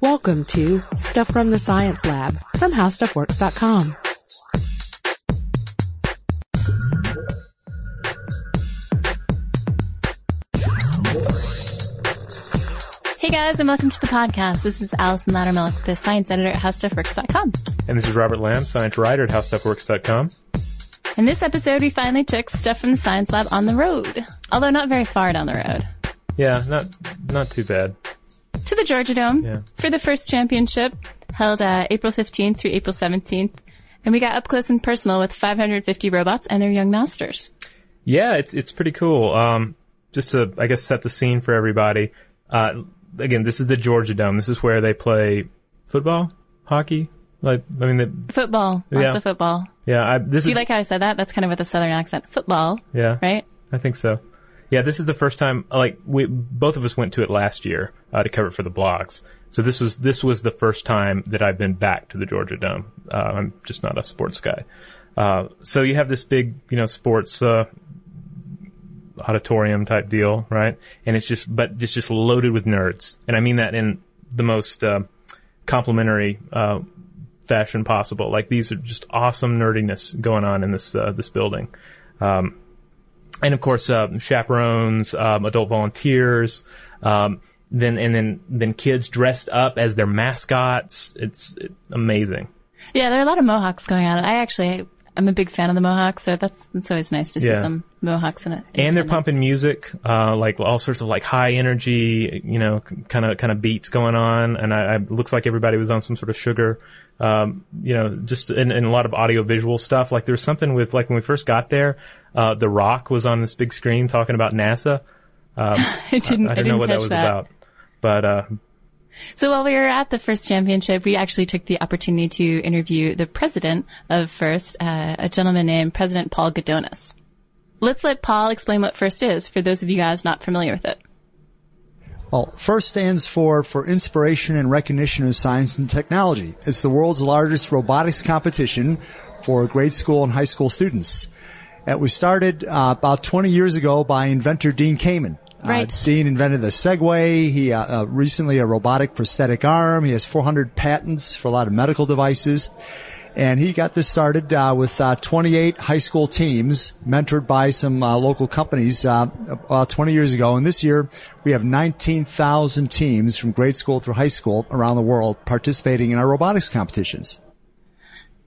Welcome to Stuff from the Science Lab from HowStuffWorks.com. Hey guys, and welcome to the podcast. This is Allison Loudermilk, the science editor at HowStuffWorks.com. And this is Robert Lamb, science writer at HowStuffWorks.com. In this episode, we finally took stuff from the science lab on the road, although not very far down the road, Yeah, not not too bad. To the Georgia Dome Yeah. for the first championship held uh, April 15th through April 17th. And we got up close and personal with 550 robots and their young masters. Yeah, it's it's pretty cool. Um, just to I guess set the scene for everybody. Uh, again, this is the Georgia Dome. This is where they play football, hockey. Like I mean, the, Football, lots Yeah. of football. yeah. I, this Do is you like how I said that? That's kind of with a southern accent. Football, yeah. right? I think so. Yeah, this is the first time. Like we both of us went to it last year uh, to cover it for the blogs. So this was this was the first time that I've been back to the Georgia Dome. Uh, I'm just not a sports guy. Uh, so you have this big, you know, sports uh, auditorium type deal, right? And it's just, but it's just loaded with nerds, and I mean that in the most uh, complimentary uh, fashion possible. Like these are just awesome nerdiness going on in this this building. Um, and of course, uh, chaperones, um, adult volunteers, um, then and then then kids dressed up as their mascots. It's, amazing. Yeah, there are a lot of Mohawks going on. I actually, I'm a big fan of the Mohawks, so that's, it's always nice to see Yeah. some Mohawks in it. And they're pumping music, uh, like all sorts of like high energy, you know, kind of kind of beats going on. And I, I it looks like everybody was on some sort of sugar, um, you know, just in, and a lot of audio visual stuff. Like there's something with like when we first got there, uh, The Rock was on this big screen talking about NASA. Um, I didn't, I, I didn't know what that was about, but uh, So while we were at the first championship, we actually took the opportunity to interview the president of FIRST, uh, a gentleman named President Paul Gudonis. Let's let Paul explain what FIRST is for those of you guys not familiar with it. Well, FIRST stands for for Inspiration and Recognition of Science and Technology. It's the world's largest robotics competition for grade school and high school students. It was started uh, about 20 years ago by inventor Dean Kamen. Right. Uh, Dean invented the Segway. He uh, uh, recently a robotic prosthetic arm. He has 400 patents for a lot of medical devices. And he got this started uh, with uh, 28 high school teams, mentored by some uh, local companies uh, about 20 years ago. And this year, we have 19,000 teams from grade school through high school around the world participating in our robotics competitions.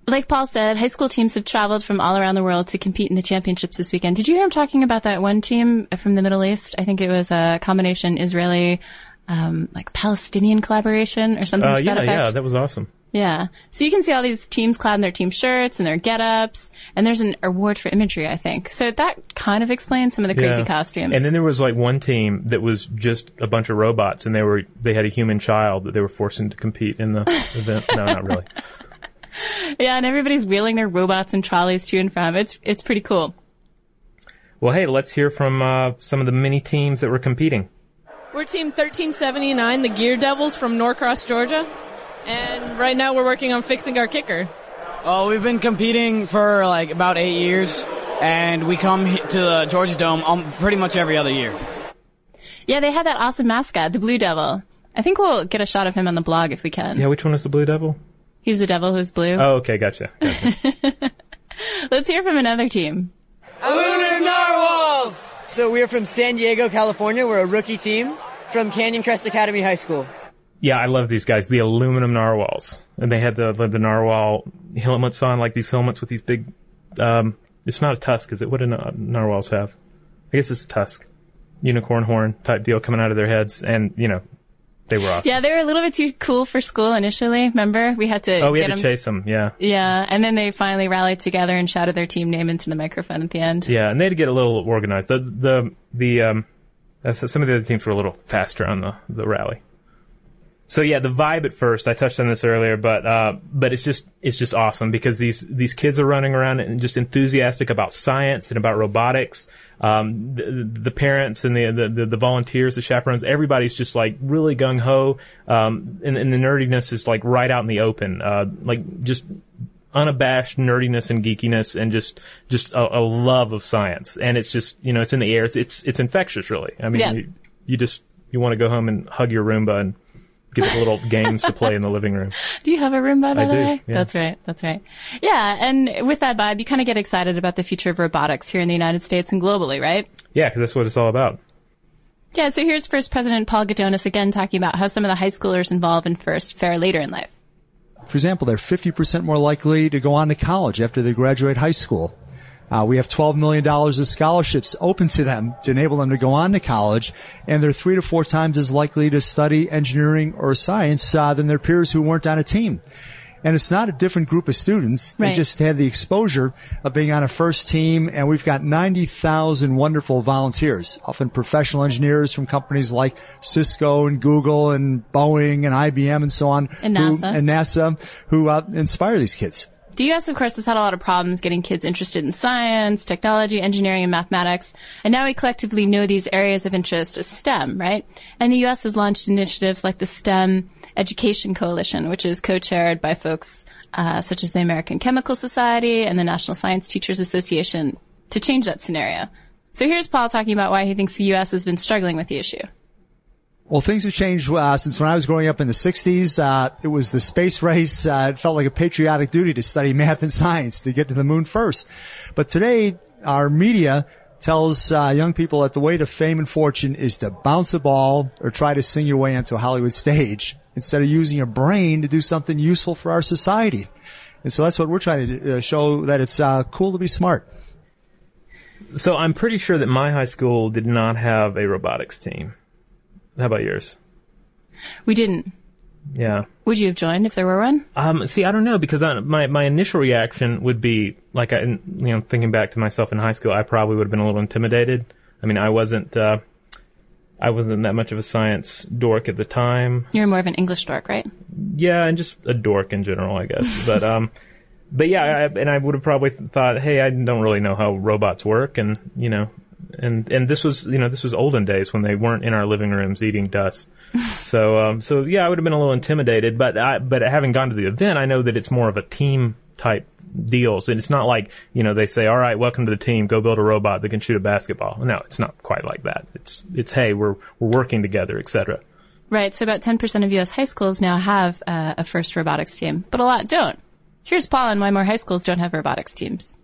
Like Paul said, high school teams have traveled from all around the world to compete in the championships this weekend. Did you hear him talking about that one team from the Middle East? I think it was a combination Israeli, um, like Palestinian collaboration or something Uh, to yeah, that effect. yeah, that was awesome. Yeah. So you can see all these teams clad in their team shirts and their get-ups, and there's an award for imagery, I think. So that kind of explains some of the crazy Yeah. costumes. And then there was like one team that was just a bunch of robots, and they were they had a human child that they were forcing to compete in the event. No, not really. yeah, and everybody's wheeling their robots and trolleys to and from. It's it's pretty cool. Well, hey, let's hear from uh, some of the many teams that were competing. We're Team 1379, the Gear Devils from Norcross, Georgia. And right now we're working on fixing our kicker. Oh, we've been competing for like about eight years, and we come to the Georgia Dome um, pretty much every other year. Yeah, they had that awesome mascot, the Blue Devil. I think we'll get a shot of him on the blog if we can. Yeah, which one was the Blue Devil? He's the devil who's blue. Oh, okay, gotcha. gotcha. Let's hear from another team. Aluminum Narwhals! So we're from San Diego, California. We're a rookie team from Canyon Crest Academy High School. Yeah, I love these guys, the aluminum narwhals, and they had the the, the narwhal helmets on, like these helmets with these big. Um, it's not a tusk, is it? What do narwhals have? I guess it's a tusk, unicorn horn type deal coming out of their heads, and you know, they were awesome. Yeah, they were a little bit too cool for school initially. Remember, we had to. oh, we get had to them. chase them. Yeah. Yeah, and then they finally rallied together and shouted their team name into the microphone at the end. Yeah, and they had to get a little organized. The the the um, uh, some of the other teams were a little faster on the the rally. So yeah, the vibe at first, I touched on this earlier, but uh, but it's just it's just awesome because these these kids are running around and just enthusiastic about science and about robotics. Um, the, the parents and the, the the volunteers, the chaperones, everybody's just like really gung ho. Um, and, and the nerdiness is like right out in the open. Uh, like just unabashed nerdiness and geekiness and just just a, a love of science and it's just you know it's in the air it's it's it's infectious really i mean Yeah. you, you just you want to go home and hug your roomba and get the little games to play in the living room Do you have a Roomba, by I the do, way? yeah. That's right. That's right. Yeah, and with that vibe, you kind of get excited about the future of robotics here in the United States and globally, right? yeah because that's what it's all about Yeah, so here's First President Paul Gudonis again talking about how some of the high schoolers involved in First fare later in life. For example, they're 50% more likely to go on to college after they graduate high school. Uh, we have $12 million of scholarships open to them to enable them to go on to college, and they're three to four times as likely to study engineering or science uh, than their peers who weren't on a team. And it's not a different group of students. They just had the exposure of being on a first team, and we've got 90,000 wonderful volunteers, often professional engineers from companies like Cisco and Google and Boeing and IBM and so on. And who- NASA. and NASA, who uh, inspire these kids. The U.S., of course, has had a lot of problems getting kids interested in science, technology, engineering, and mathematics. And now we collectively know these areas of interest as STEM, right? And the U.S. has launched initiatives like the STEM Education Coalition, which is co-chaired by folks uh, such as the American Chemical Society and the National Science Teachers Association to change that scenario. So here's Paul talking about why he thinks the U.S. has been struggling with the issue. Well, things have changed uh, since when I was growing up in the 60s. Uh, it was the space race. Uh, it felt like a patriotic duty to study math and science to get to the moon first. But today, our media tells uh, young people that the way to fame and fortune is to bounce a ball or try to sing your way onto a Hollywood stage instead of using your brain to do something useful for our society. And so that's what we're trying to uh, show that it's uh, cool to be smart. so i'm pretty sure that my high school did not have a robotics team how about yours We didn't. yeah Would you have joined if there were one? Um, see, I don't know because I, my my initial reaction would be like I, you know, thinking back to myself in high school, I probably would have been a little intimidated. I mean, I wasn't, uh, I wasn't that much of a science dork at the time. You're more of an English dork, right? Yeah, and just a dork in general, I guess. But um, but yeah, I, and I would have probably thought, hey, I don't really know how robots work, and you know, and and this was you know this was olden days when they weren't in our living rooms eating dust. so um, so yeah, I would have been a little intimidated, but I, but having gone to the event, I know that it's more of a team type deals, and it's not like you know they say, all right, welcome to the team, go build a robot that can shoot a basketball. No, it's not quite like that. It's it's hey, we're we're working together, etc. Right. So about 10% of U.S. high schools now have uh, a first robotics team, but a lot don't. Here's Paul on why more high schools don't have robotics teams.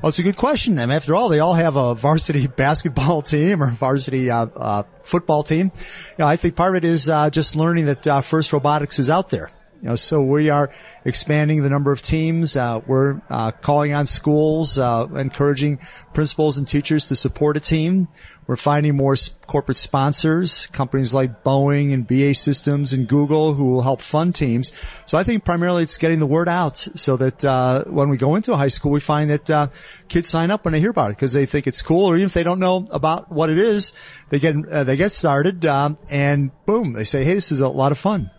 Well, it's a good question. I mean, after all, they all have a varsity basketball team or varsity uh, uh, football team. You know, I think part of it is uh, just learning that uh, First Robotics is out there. You know, so we are expanding the number of teams. Uh, we're uh, calling on schools, uh, encouraging principals and teachers to support a team. We're finding more corporate sponsors, companies like Boeing and BAE Systems and Google who will help fund teams. So I think primarily it's getting the word out so that uh, when we go into a high school, we find that uh, kids sign up when they hear about it because they think it's cool, or even if they don't know about what it is, they get uh, they get started um, and boom, they say, "Hey, this is a lot of fun."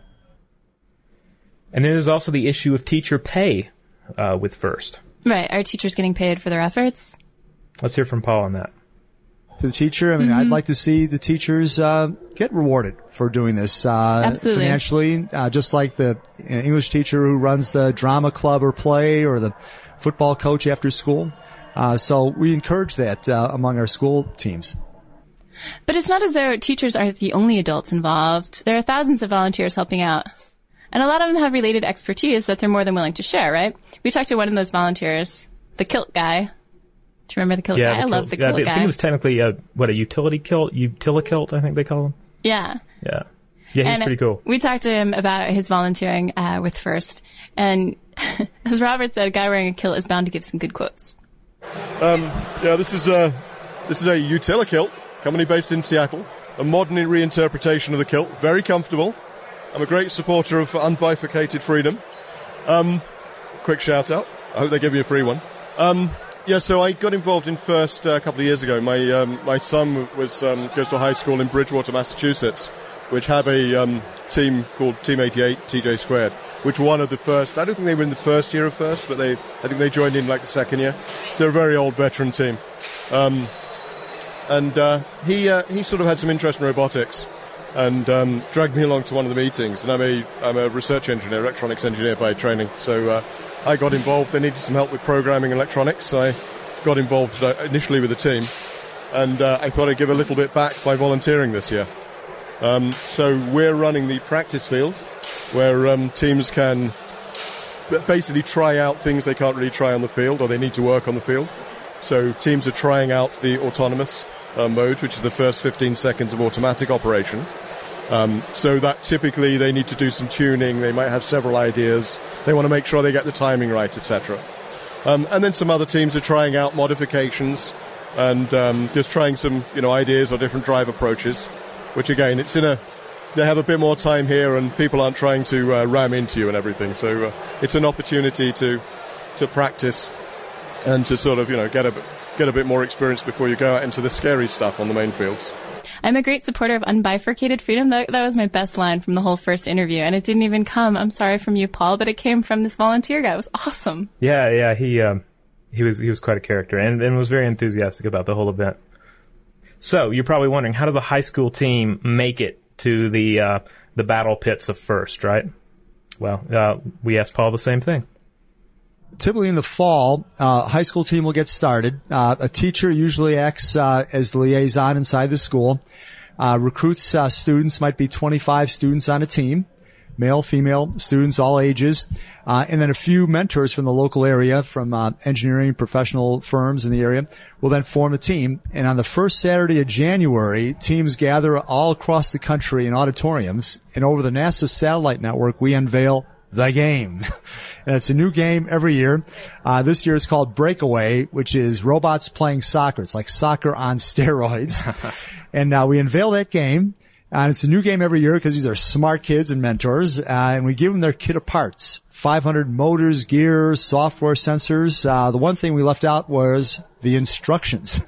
And then there's also the issue of teacher pay uh, with First. Right. Are teachers getting paid for their efforts? Let's hear from Paul on that. To the teacher. I mean, I'd like to see the teachers uh, get rewarded for doing this uh, Absolutely. financially, uh, just like the uh, English teacher who runs the drama club or play, or the football coach after school. Uh, so we encourage that uh, among our school teams. But it's not as though teachers are the only adults involved. There are thousands of volunteers helping out. And a lot of them have related expertise that they're more than willing to share, right? We talked to one of those volunteers, the kilt guy. Do you remember the kilt guy? the I love the yeah, kilt I guy. think it was technically a, what, a utility kilt? Utilikilt, I think they call them. yeah. Yeah. Yeah, he's And pretty cool. We talked to him about his volunteering uh, with First, and as Robert said, a guy wearing a kilt is bound to give some good quotes. Um, yeah, this is a this is a Utilikilt, company based in Seattle. A modern reinterpretation of the kilt, very comfortable. I'm a great supporter of unbifurcated freedom. Um, quick shout out. I hope they give you a free one. Um, yeah, so I got involved in First uh, a couple of years ago. My um, my son was um, goes to high school in Bridgewater, Massachusetts, which have a um, team called Team 88 TJ Squared, which one of the first. I don't think they were in the first year of First, but they I think they joined in like the second year. So they're a very old veteran team. Um, and uh, he uh, he sort of had some interest in robotics and um, dragged me along to one of the meetings. And I'm a I'm a research engineer, electronics engineer by training. So uh, I got involved. They needed some help with programming electronics. I got involved uh, initially with the team, and uh, I thought I'd give a little bit back by volunteering this year. Um, so we're running the practice field, where um, teams can basically try out things they can't really try on the field, or they need to work on the field. So teams are trying out the autonomous uh, mode, which is the first 15 seconds of automatic operation. Um, so that typically they need to do some tuning. They might have several ideas. They want to make sure they get the timing right, etc. Um, and then some other teams are trying out modifications and um, just trying some, you know, ideas or different drive approaches. Which again, it's in a they have a bit more time here, and people aren't trying to uh, ram into you and everything. So uh, it's an opportunity to to practice and to sort of you know get a get a bit more experience before you go out into the scary stuff on the main fields. I'm a great supporter of unbifurcated freedom. That, that was my best line from the whole first interview, and it didn't even come. I'm sorry from you, Paul, but it came from this volunteer guy. It was awesome. Yeah, yeah, he um, he was he was quite a character and, and was very enthusiastic about the whole event. So you're probably wondering how does a high school team make it to the uh, the battle pits of first, right? Well, uh, we asked Paul the same thing. Typically in the fall, uh, high school team will get started. Uh, a teacher usually acts uh, as the liaison inside the school. Uh, recruits uh, students might be 25 students on a team, male, female students, all ages, uh, and then a few mentors from the local area, from engineering professional firms in the area, will then form a team. And on the first Saturday of January, teams gather all across the country in auditoriums, and over the NASA satellite network, we unveil the game. And it's a new game every year. Uh, this year is called Breakaway, which is robots playing soccer. It's like soccer on steroids. and uh, we unveil that game. And it's a new game every year because these are smart kids and mentors. Uh, and we give them their kit of parts. 500 motors, gears, software sensors. Uh, the one thing we left out was the instructions.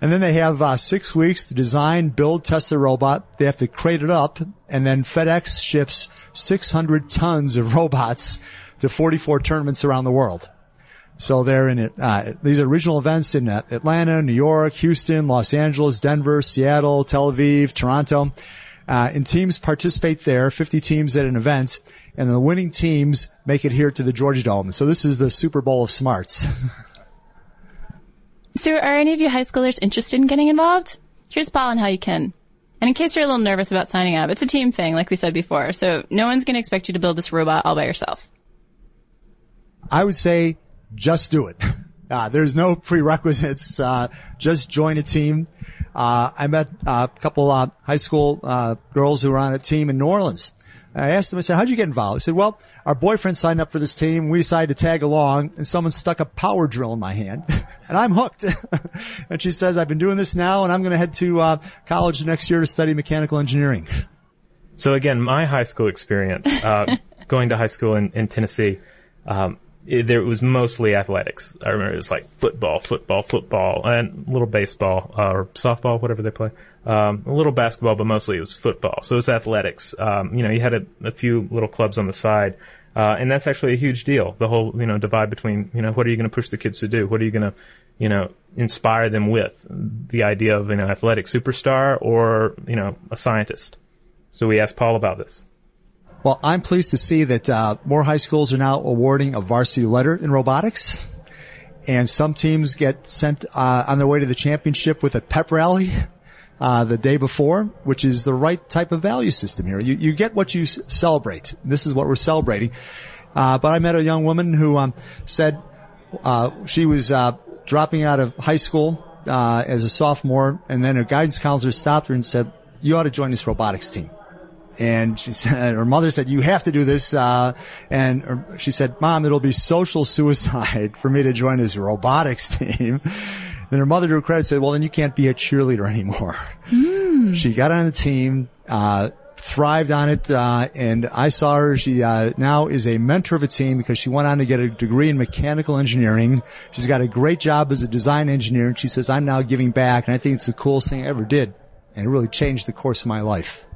And then they have uh, six weeks to design, build, test the robot. They have to crate it up, and then FedEx ships 600 tons of robots to 44 tournaments around the world. So they're in it. Uh, these are regional events in Atlanta, New York, Houston, Los Angeles, Denver, Seattle, Tel Aviv, Toronto. Uh, and teams participate there, 50 teams at an event, and the winning teams make it here to the Georgia Dome. So this is the Super Bowl of smarts. So, are any of you high schoolers interested in getting involved? Here's Paul on how you can. And in case you're a little nervous about signing up, it's a team thing, like we said before. So, no one's going to expect you to build this robot all by yourself. I would say just do it. Uh, there's no prerequisites. Uh, just join a team. Uh, I met a couple uh, high school uh, girls who were on a team in New Orleans. I asked him, I said, how'd you get involved? He said, well, our boyfriend signed up for this team. We decided to tag along and someone stuck a power drill in my hand and I'm hooked. and she says, I've been doing this now and I'm going to head to uh, college next year to study mechanical engineering. So again, my high school experience, uh, going to high school in, in Tennessee, um, it, there was mostly athletics. I remember it was like football, football, football, and a little baseball uh, or softball, whatever they play. Um, a little basketball, but mostly it was football. So it was athletics. Um, you know, you had a, a, few little clubs on the side, uh, and that's actually a huge deal. The whole you know divide between you know what are you going to push the kids to do? What are you going to you know inspire them with? The idea of an you know, athletic superstar or you know a scientist. So we asked Paul about this. Well, I'm pleased to see that uh, more high schools are now awarding a varsity letter in robotics. And some teams get sent uh, on their way to the championship with a pep rally uh, the day before, which is the right type of value system here. You, you get what you s- celebrate. This is what we're celebrating. Uh, but I met a young woman who um, said uh, she was uh, dropping out of high school as a sophomore, and then her guidance counselor stopped her and said, "You ought to join this robotics team." and she said her mother said you have to do this uh, and she said mom it'll be social suicide for me to join this robotics team then her mother to her credit said well then you can't be a cheerleader anymore mm. she got on the team uh, thrived on it uh, and i saw her she uh, now is a mentor of a team because she went on to get a degree in mechanical engineering she's got a great job as a design engineer and she says i'm now giving back and i think it's the coolest thing i ever did and it really changed the course of my life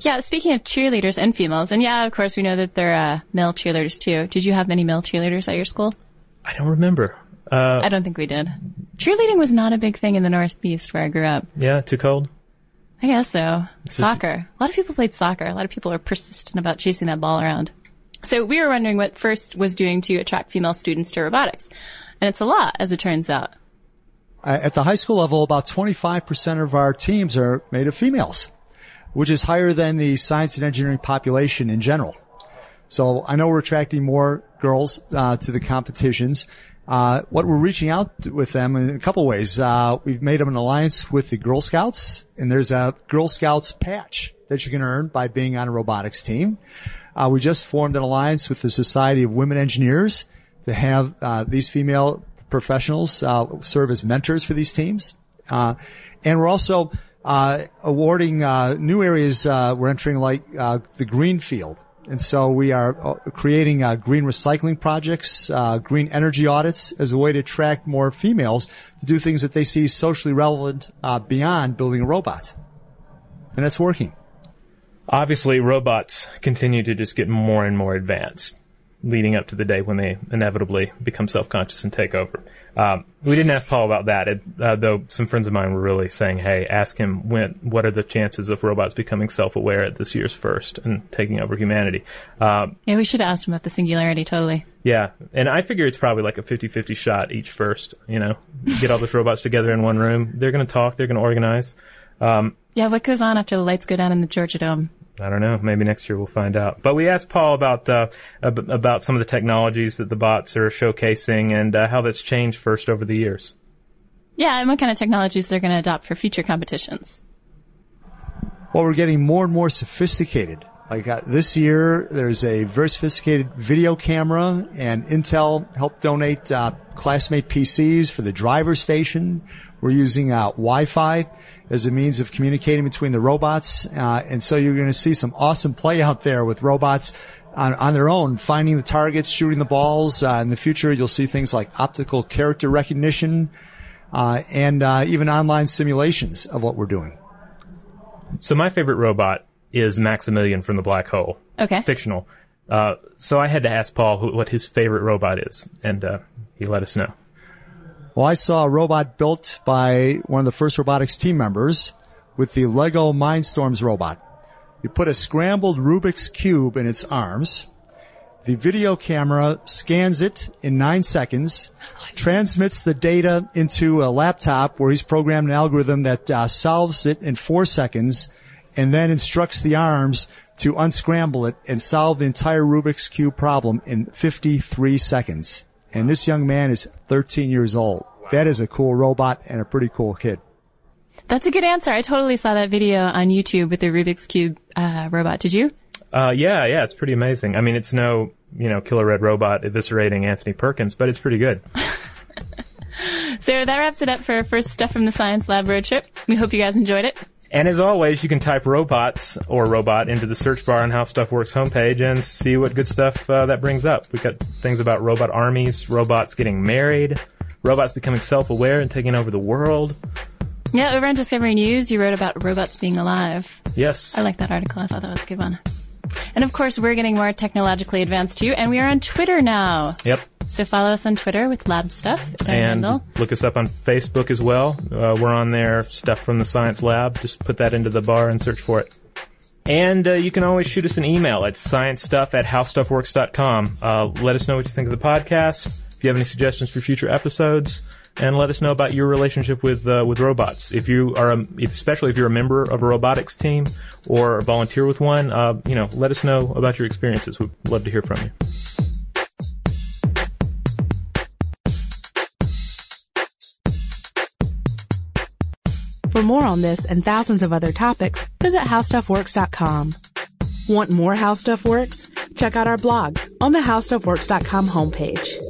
yeah, speaking of cheerleaders and females, and yeah, of course, we know that there are uh, male cheerleaders too. Did you have many male cheerleaders at your school? I don't remember. Uh, I don't think we did. Cheerleading was not a big thing in the Northeast where I grew up. Yeah, too cold? I guess so. It's soccer. Just... A lot of people played soccer. A lot of people were persistent about chasing that ball around. So we were wondering what FIRST was doing to attract female students to robotics. And it's a lot, as it turns out. At the high school level, about 25% of our teams are made of females which is higher than the science and engineering population in general. So I know we're attracting more girls uh, to the competitions. Uh, what we're reaching out with them in a couple ways. Uh, we've made an alliance with the Girl Scouts, and there's a Girl Scouts patch that you can earn by being on a robotics team. Uh, we just formed an alliance with the Society of Women Engineers to have uh, these female professionals uh, serve as mentors for these teams. and we're also uh, awarding uh, new areas uh, we're entering like uh, the green field. And so we are uh, creating uh, green recycling projects, green energy audits as a way to attract more females to do things that they see socially relevant beyond building a robot. And it's working. Obviously, robots continue to just get more and more advanced leading up to the day when they inevitably become self-conscious and take over. Um, we didn't ask Paul about that, it, uh, though some friends of mine were really saying, "Hey, ask him when. What are the chances of robots becoming self-aware at this year's first and taking over humanity?" Um, yeah, we should ask him about the singularity. Totally. Yeah, and I figure it's probably like a 50-50 shot each first. You know, get all those robots together in one room. They're going to talk. They're going to organize. Um, yeah, what goes on after the lights go down in the Georgia Dome? I don't know. Maybe next year we'll find out. But we asked Paul about uh, about some of the technologies that the bots are showcasing and uh, how that's changed first over the years. Yeah, and what kind of technologies they're going to adopt for future competitions. Well, we're getting more and more sophisticated. Like uh, this year, there's a very sophisticated video camera, and Intel helped donate uh, classmate PCs for the driver station. We're using uh, Wi-Fi as a means of communicating between the robots. Uh, and so you're going to see some awesome play out there with robots on, on their own, finding the targets, shooting the balls. Uh, in the future, you'll see things like optical character recognition, uh, and uh, even online simulations of what we're doing. So my favorite robot is Maximilian from the Black Hole. Okay. Fictional. Uh, so I had to ask Paul who, what his favorite robot is, and uh, he let us know. Well, I saw a robot built by one of the first robotics team members with the Lego Mindstorms robot. You put a scrambled Rubik's Cube in its arms. The video camera scans it in nine seconds, transmits the data into a laptop where he's programmed an algorithm that uh, solves it in four seconds, and then instructs the arms to unscramble it and solve the entire Rubik's Cube problem in 53 seconds and this young man is 13 years old. That is a cool robot and a pretty cool kid. That's a good answer. I totally saw that video on YouTube with the Rubik's Cube uh, robot. Did you? Uh, yeah, yeah, it's pretty amazing. I mean, it's no, you know, Killer Red Robot eviscerating Anthony Perkins, but it's pretty good. So that wraps it up for our first Stuff from the Science Lab road trip. We hope you guys enjoyed it. And as always, you can type robots or robot into the search bar on How Stuff Works homepage and see what good stuff uh, that brings up. We've got things about robot armies, robots getting married, robots becoming self-aware and taking over the world. Yeah, over on Discovery News, you wrote about robots being alive. Yes. I like that article. I thought that was a good one. And of course, we're getting more technologically advanced too, and we are on Twitter now. Yep. So follow us on Twitter with Lab Stuff. It's our and handle. look us up on Facebook as well. Uh, we're on there, stuff from the science lab. Just put that into the bar and search for it. And uh, you can always shoot us an email at sciencestuff at howstuffworks.com. Uh, let us know what you think of the podcast. If you have any suggestions for future episodes, and let us know about your relationship with uh, with robots. If you are, a, if, especially if you're a member of a robotics team or volunteer with one, uh, you know, let us know about your experiences. We'd love to hear from you. For more on this and thousands of other topics, visit howstuffworks.com. Want more How Stuff Works? Check out our blogs on the howstuffworks.com homepage.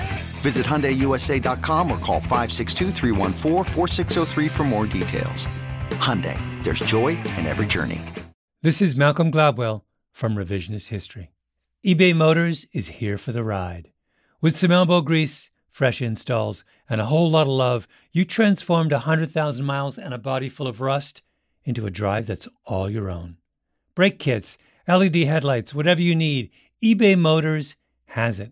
Visit HyundaiUSA.com or call 562 for more details. Hyundai, there's joy in every journey. This is Malcolm Gladwell from Revisionist History. eBay Motors is here for the ride. With some elbow grease, fresh installs, and a whole lot of love, you transformed 100,000 miles and a body full of rust into a drive that's all your own. Brake kits, LED headlights, whatever you need, eBay Motors has it.